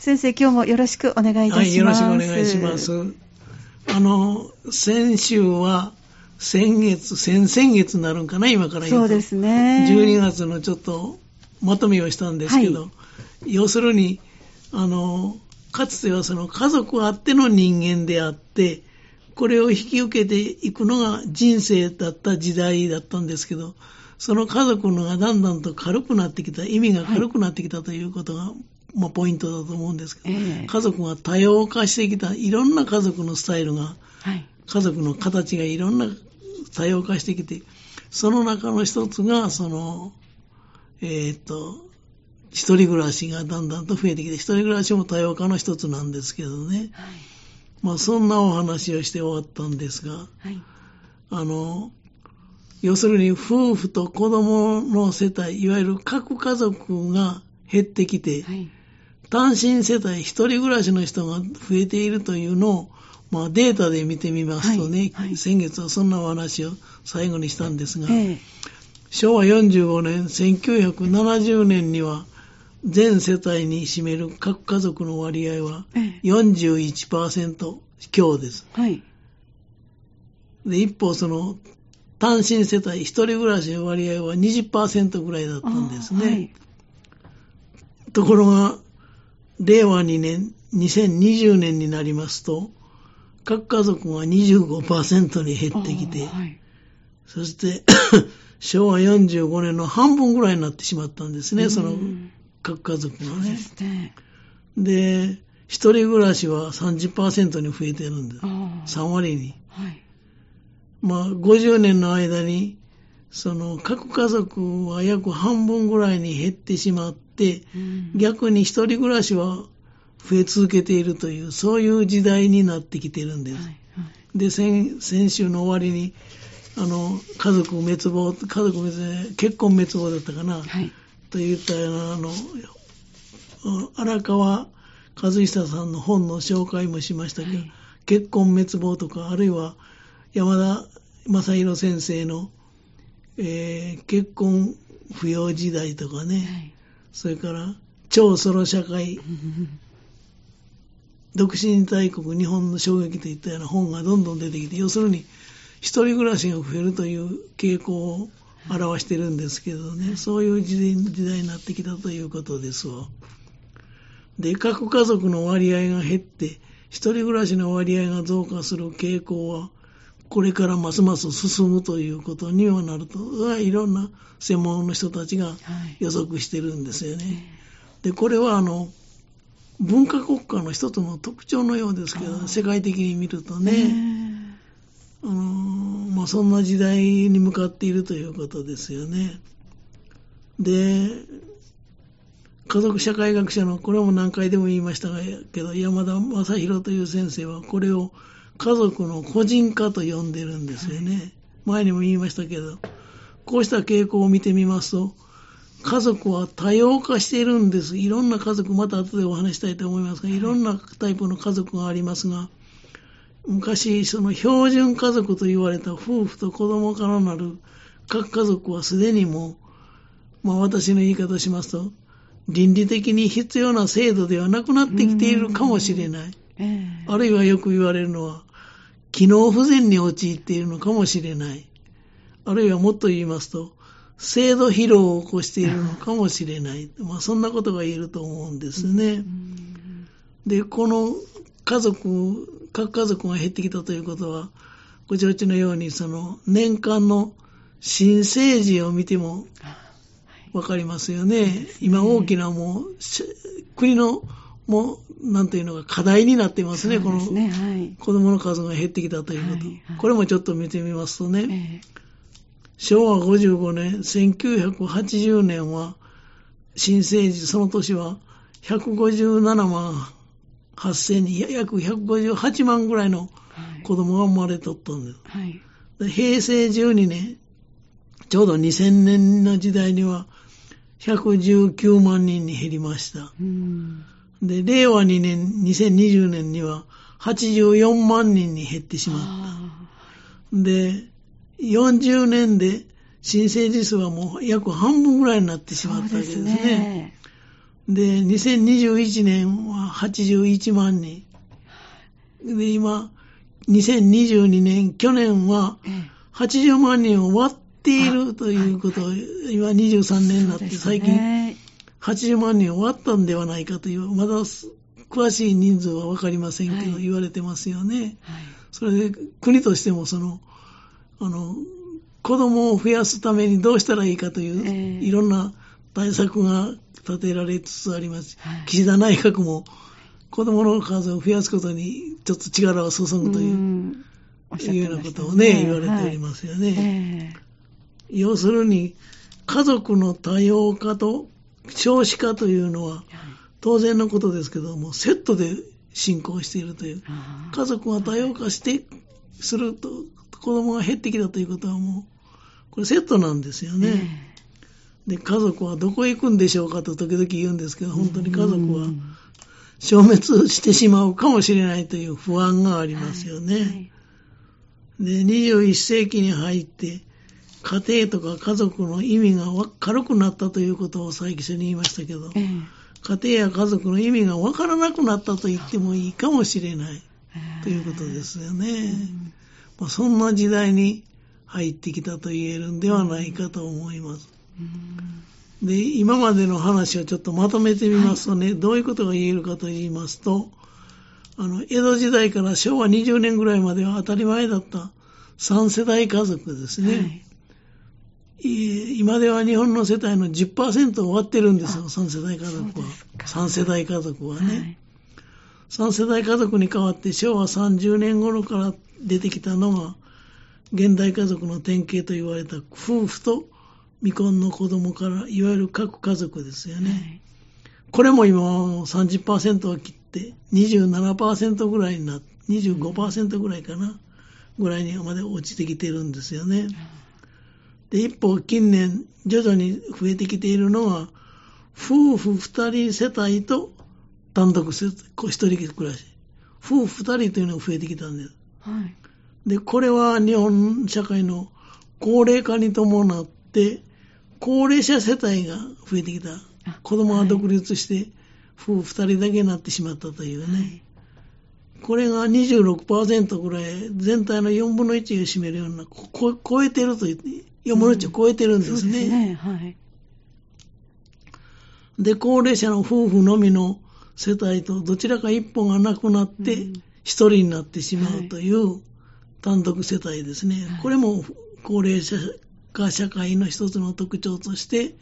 先生、今日もよろしくお願いいたします。はい、よろしくお願いします。あの、先週は、先月、先々月になるんかな、今から言うと。そうですね。12月のちょっとまとめをしたんですけど、はい、要するに、あの、かつてはその家族あっての人間であって、これを引き受けていくのが人生だった時代だったんですけど、その家族のがだんだんと軽くなってきた、意味が軽くなってきたということが、まあ、ポイントだと思うんですけど、えー、家族が多様化してきた、いろんな家族のスタイルが、はい、家族の形がいろんな多様化してきて、その中の一つが、その、えー、っと、一人暮らしがだんだんと増えてきて、一人暮らしも多様化の一つなんですけどね。はい、まあ、そんなお話をして終わったんですが、はい、あの、要するに夫婦と子供の世帯、いわゆる核家族が減ってきて、はい、単身世帯、一人暮らしの人が増えているというのを、まあ、データで見てみますとね、はいはい、先月はそんなお話を最後にしたんですが、えー、昭和45年、1970年には、全世帯に占める各家族の割合は41%強です。はい、で一方、その単身世帯、一人暮らしの割合は20%ぐらいだったんですね。はい、ところが、令和2年、2020年になりますと、各家族が25%に減ってきて、はい、そして 昭和45年の半分ぐらいになってしまったんですね、その各家族がね。で、ね、一人暮らしは30%に増えてるんです。3割に。はい、まあ、50年の間に、その各家族は約半分ぐらいに減ってしまっ逆に一人暮らしは増え続けているという、そういう時代になってきてるんです。はいはい、で先、先週の終わりに、あの、家族滅亡、家族滅亡、結婚滅亡だったかな、はい、と言ったような、あの、荒川和久さんの本の紹介もしましたけど、はい、結婚滅亡とか、あるいは山田正宏先生の、えー、結婚不要時代とかね、はい、それから超ソロ社会独身大国日本の衝撃といったような本がどんどん出てきて、要するに一人暮らしが増えるという傾向を表してるんですけどね、そういう時代になってきたということですわ。で、各家族の割合が減って、一人暮らしの割合が増加する傾向は、これからますます進むということにはなると、いろんな専門の人たちが予測してるんですよね。で、これはあの、文化国家の一つの特徴のようですけど、世界的に見るとね、あのまあ、そんな時代に向かっているということですよね。で、家族社会学者の、これも何回でも言いましたけど、山田正宏という先生は、これを家族の個人化と呼んでるんですよね。前にも言いましたけど、こうした傾向を見てみますと、家族は多様化しているんです。いろんな家族、また後でお話したいと思いますが、いろんなタイプの家族がありますが、昔、その標準家族と言われた夫婦と子供からなる各家族はすでにもう、まあ私の言い方しますと、倫理的に必要な制度ではなくなってきているかもしれない。あるいはよく言われるのは、機能不全に陥っているのかもしれない。あるいはもっと言いますと、制度疲労を起こしているのかもしれない。まあ、そんなことが言えると思うんですね。で、この家族、各家族が減ってきたということは、ご承知のように、その年間の新生児を見てもわかりますよね。ね今大きなもう、国のもう、なんていうのが課題になっていますね、すね。この、はい、子供の数が減ってきたということ。はいはい、これもちょっと見てみますとね、えー昭和55年、1980年は、新生児、その年は157万8000人、約158万ぐらいの子供が生まれとったんです。はい、平成12年、ちょうど2000年の時代には119万人に減りました。で、令和2年、2020年には84万人に減ってしまった。で、40年で新生児数はもう約半分ぐらいになってしまったわけですね。で、2021年は81万人。で、今、2022年、去年は80万人を割っているということを、今23年になって、最近80万人を割ったんではないかという、まだ詳しい人数は分かりませんけど、言われてますよね。それで、国としてもその、あの、子供を増やすためにどうしたらいいかという、いろんな対策が立てられつつあります。岸田内閣も子供の数を増やすことにちょっと力を注ぐという、いうようなことをね、言われておりますよね。要するに、家族の多様化と少子化というのは、当然のことですけども、セットで進行しているという。家族が多様化して、すると、子供が減ってきたということはもう、これセットなんですよね。で、家族はどこへ行くんでしょうかと時々言うんですけど、本当に家族は消滅してしまうかもしれないという不安がありますよね。で、21世紀に入って、家庭とか家族の意味が軽くなったということを最初に言いましたけど、え家庭や家族の意味がわからなくなったと言ってもいいかもしれないということですよね。まあ、そんな時代に入ってきたと言えるんではないかと思います。で、今までの話をちょっとまとめてみますとね、はい、どういうことが言えるかと言いますと、あの、江戸時代から昭和20年ぐらいまでは当たり前だった3世代家族ですね。はい今では日本の世帯の10%を割ってるんですよ、3世代家族は。3世代家族はね、はい。3世代家族に代わって昭和30年頃から出てきたのが、現代家族の典型と言われた夫婦と未婚の子供から、いわゆる各家族ですよね。はい、これも今は30%を切って27%ぐらいになって、25%ぐらいかな、ぐらいにまで落ちてきてるんですよね。で、一方近年徐々に増えてきているのは、夫婦二人世帯と単独一人暮らし。夫婦二人というのが増えてきたんです。はい。で、これは日本社会の高齢化に伴って、高齢者世帯が増えてきた。子供が独立して、夫婦二人だけになってしまったというね。はい、これが26%ぐらい、全体の4分の1を占めるような、こ超えてると言って、4分の1を超えてるんですね。うん、ですね。はい。で、高齢者の夫婦のみの世帯とどちらか一本がなくなって、一人になってしまうという単独世帯ですね。はい、これも高齢者が社会の一つの特徴として、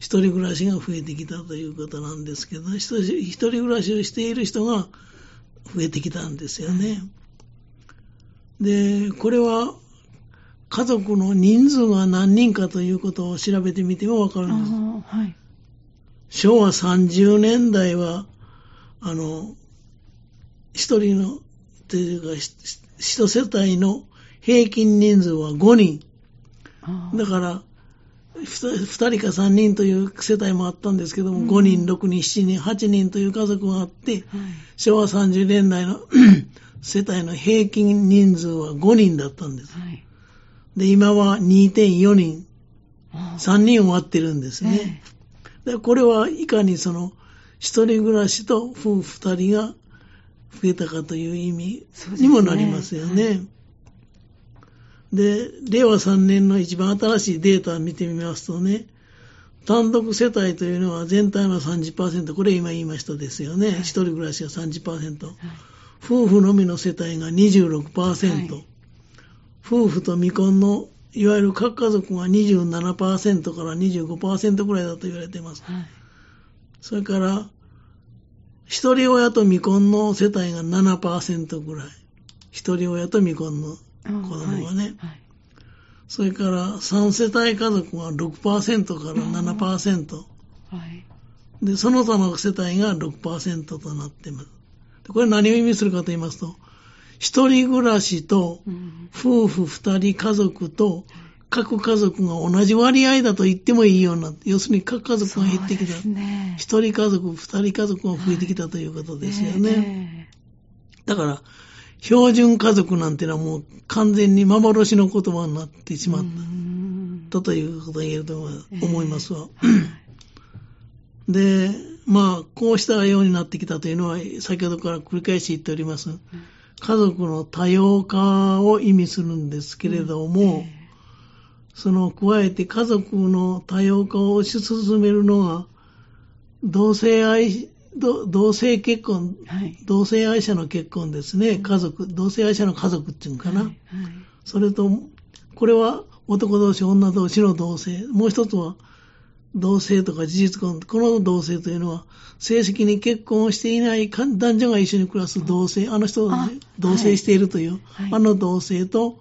一人暮らしが増えてきたということなんですけど、一人暮らしをしている人が増えてきたんですよね。で、これは家族の人数が何人かということを調べてみてもわかるんです。はい、昭和30年代は、あの、一人の、というか、一世帯の平均人数は5人。だから、2人か3人という世帯もあったんですけども、うん、5人、6人、7人、8人という家族があって、はい、昭和30年代の 世帯の平均人数は5人だったんです。はい、で、今は2.4人、3人終わってるんですね。でこれはいかにその、一人暮らしと夫婦二人が増えたかという意味にもなりますよね。で、令和3年の一番新しいデータを見てみますとね、単独世帯というのは全体の30%、これ今言いましたですよね。一、はい、人暮らしが30%、はい、夫婦のみの世帯が26%、はい、夫婦と未婚のいわゆる各家族が27%から25%ぐらいだと言われています。それから、一人親と未婚の世帯が7%ぐらい。一人親と未婚の子供がね、はいはい、それから3世帯家族が6%から7%、はい、でその他の世帯が6%となっています。これ何を意味するかと言いますと一人暮らしと夫婦二人家族と各家族が同じ割合だと言ってもいいような、要するに各家族が減ってきた。一、ね、人家族、二人家族が増えてきたということですよね。だから、標準家族なんてのはもう完全に幻の言葉になってしまったということが言えると思いますわ。で、まあ、こうしたようになってきたというのは、先ほどから繰り返し言っております。家族の多様化を意味するんですけれども、その加えて家族の多様化を推し進めるのが、同性愛、同性結婚、はい、同性愛者の結婚ですね、家族、同性愛者の家族っていうのかな。はいはい、それと、これは男同士、女同士の同性。もう一つは、同性とか事実婚。この同性というのは、正式に結婚をしていない男女が一緒に暮らす同性。あの人は、ね、同性しているという、はい、あの同性と、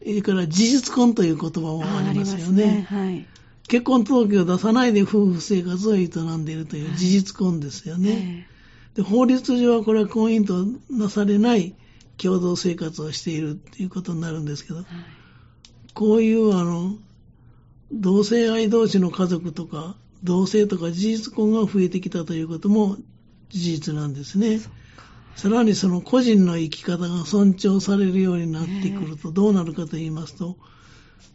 それから事実婚という言葉もありますよね。ねはい、結婚届を出さないで夫婦生活を営んでいるという事実婚ですよね。で法律上はこれは婚姻となされない共同生活をしているということになるんですけど、こういうあの、同性愛同士の家族とか、同性とか事実婚が増えてきたということも事実なんですね。さらにその個人の生き方が尊重されるようになってくるとどうなるかと言いますと、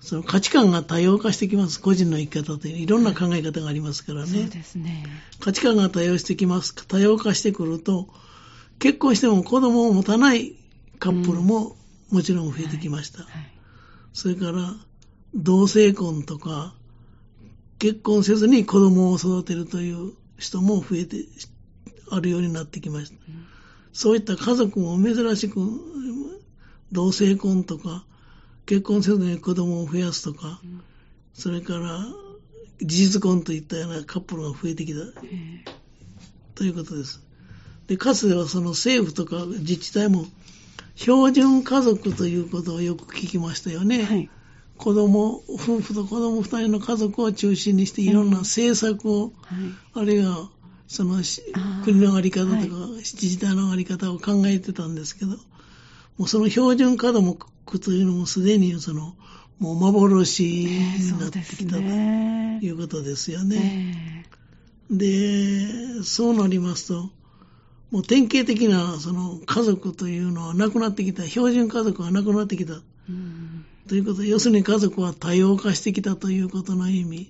その価値観が多様化してきます。個人の生き方といういろんな考え方がありますからね。そうですね。価値観が多様してきます。多様化してくると、結婚しても子供を持たないカップルももちろん増えてきました。うんはいはいそれから、同性婚とか、結婚せずに子供を育てるという人も増えて、あるようになってきました。そういった家族も珍しく、同性婚とか、結婚せずに子供を増やすとか、それから、事実婚といったようなカップルが増えてきた、ということです。で、かつてはその政府とか自治体も標準家族ということをよく聞きましたよね。はい、子供、夫婦と子供二人の家族を中心にしていろんな政策を、はい、あるいはその国の在り方とか、自治体の在り方を考えてたんですけど、もうその標準家族というのもすでにその、もう幻になってきたということですよね。えー、で、そうなりますと、もう典型的なその家族というのはなくなってきた、標準家族がなくなってきた。うん、ということで、要するに家族は多様化してきたということの意味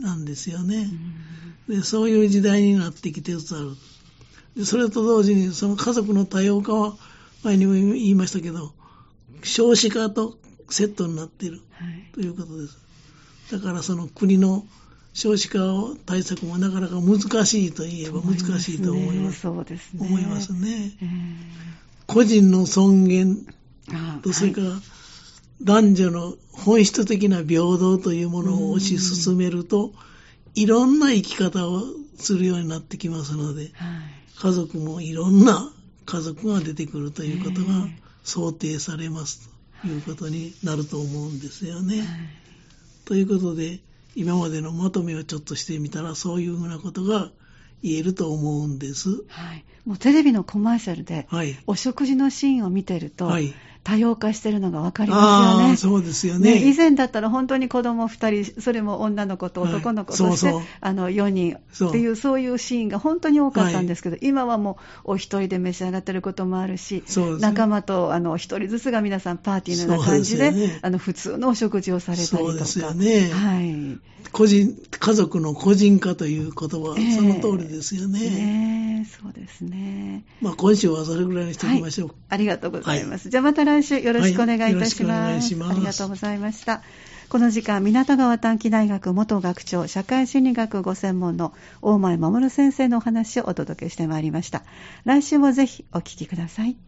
なんですよね。はいうん、でそういう時代になってきてつつある。でそれと同時に、その家族の多様化は、前にも言いましたけど、少子化とセットになっている、ということです。だからその国の少子化対策もなかなか難しいといえば難しいと思います。そうですね。思いますね。個人の尊厳と、それから、男女の本質的な平等というものを推し進めると、いろんな生き方をするようになってきますので、家族もいろんな家族が出てくるということが想定されますということになると思うんですよね。ということで、今までのまとめをちょっとしてみたら、そういうふうなことが言えると思うんです。はい。もうテレビのコマーシャルで、はい、お食事のシーンを見てると、はい、多様化してるのが分かりますよね。そうですよね、ね、以前だったら本当に子供2人、それも女の子と男の子、はい、そしてあの4人っていう、そういうシーンが本当に多かったんですけど、はい、今はもうお一人で召し上がってることもあるし、ね、仲間とあの一人ずつが皆さんパーティーのような感じで、ね、あの普通のお食事をされたりとか。そうですよね。はい。個人、家族の個人化という言葉、えー、その通りですよね。ねそうですね。まあ今週はそれぐらいにしておきましょう。はい、ありがとうございます。じゃあまた来週よろしくお願いいたします。はい、ありがとうございました。この時間、港川短期大学元学長、社会心理学ご専門の大前守先生のお話をお届けしてまいりました。来週もぜひお聞きください。